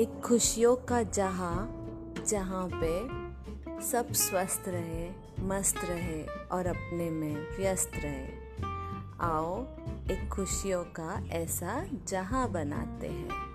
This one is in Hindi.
एक खुशियों का जहाँ जहाँ पे सब स्वस्थ रहे, मस्त रहे और अपने में व्यस्त रहे। आओ एक खुशियों का ऐसा जहाँ बनाते हैं।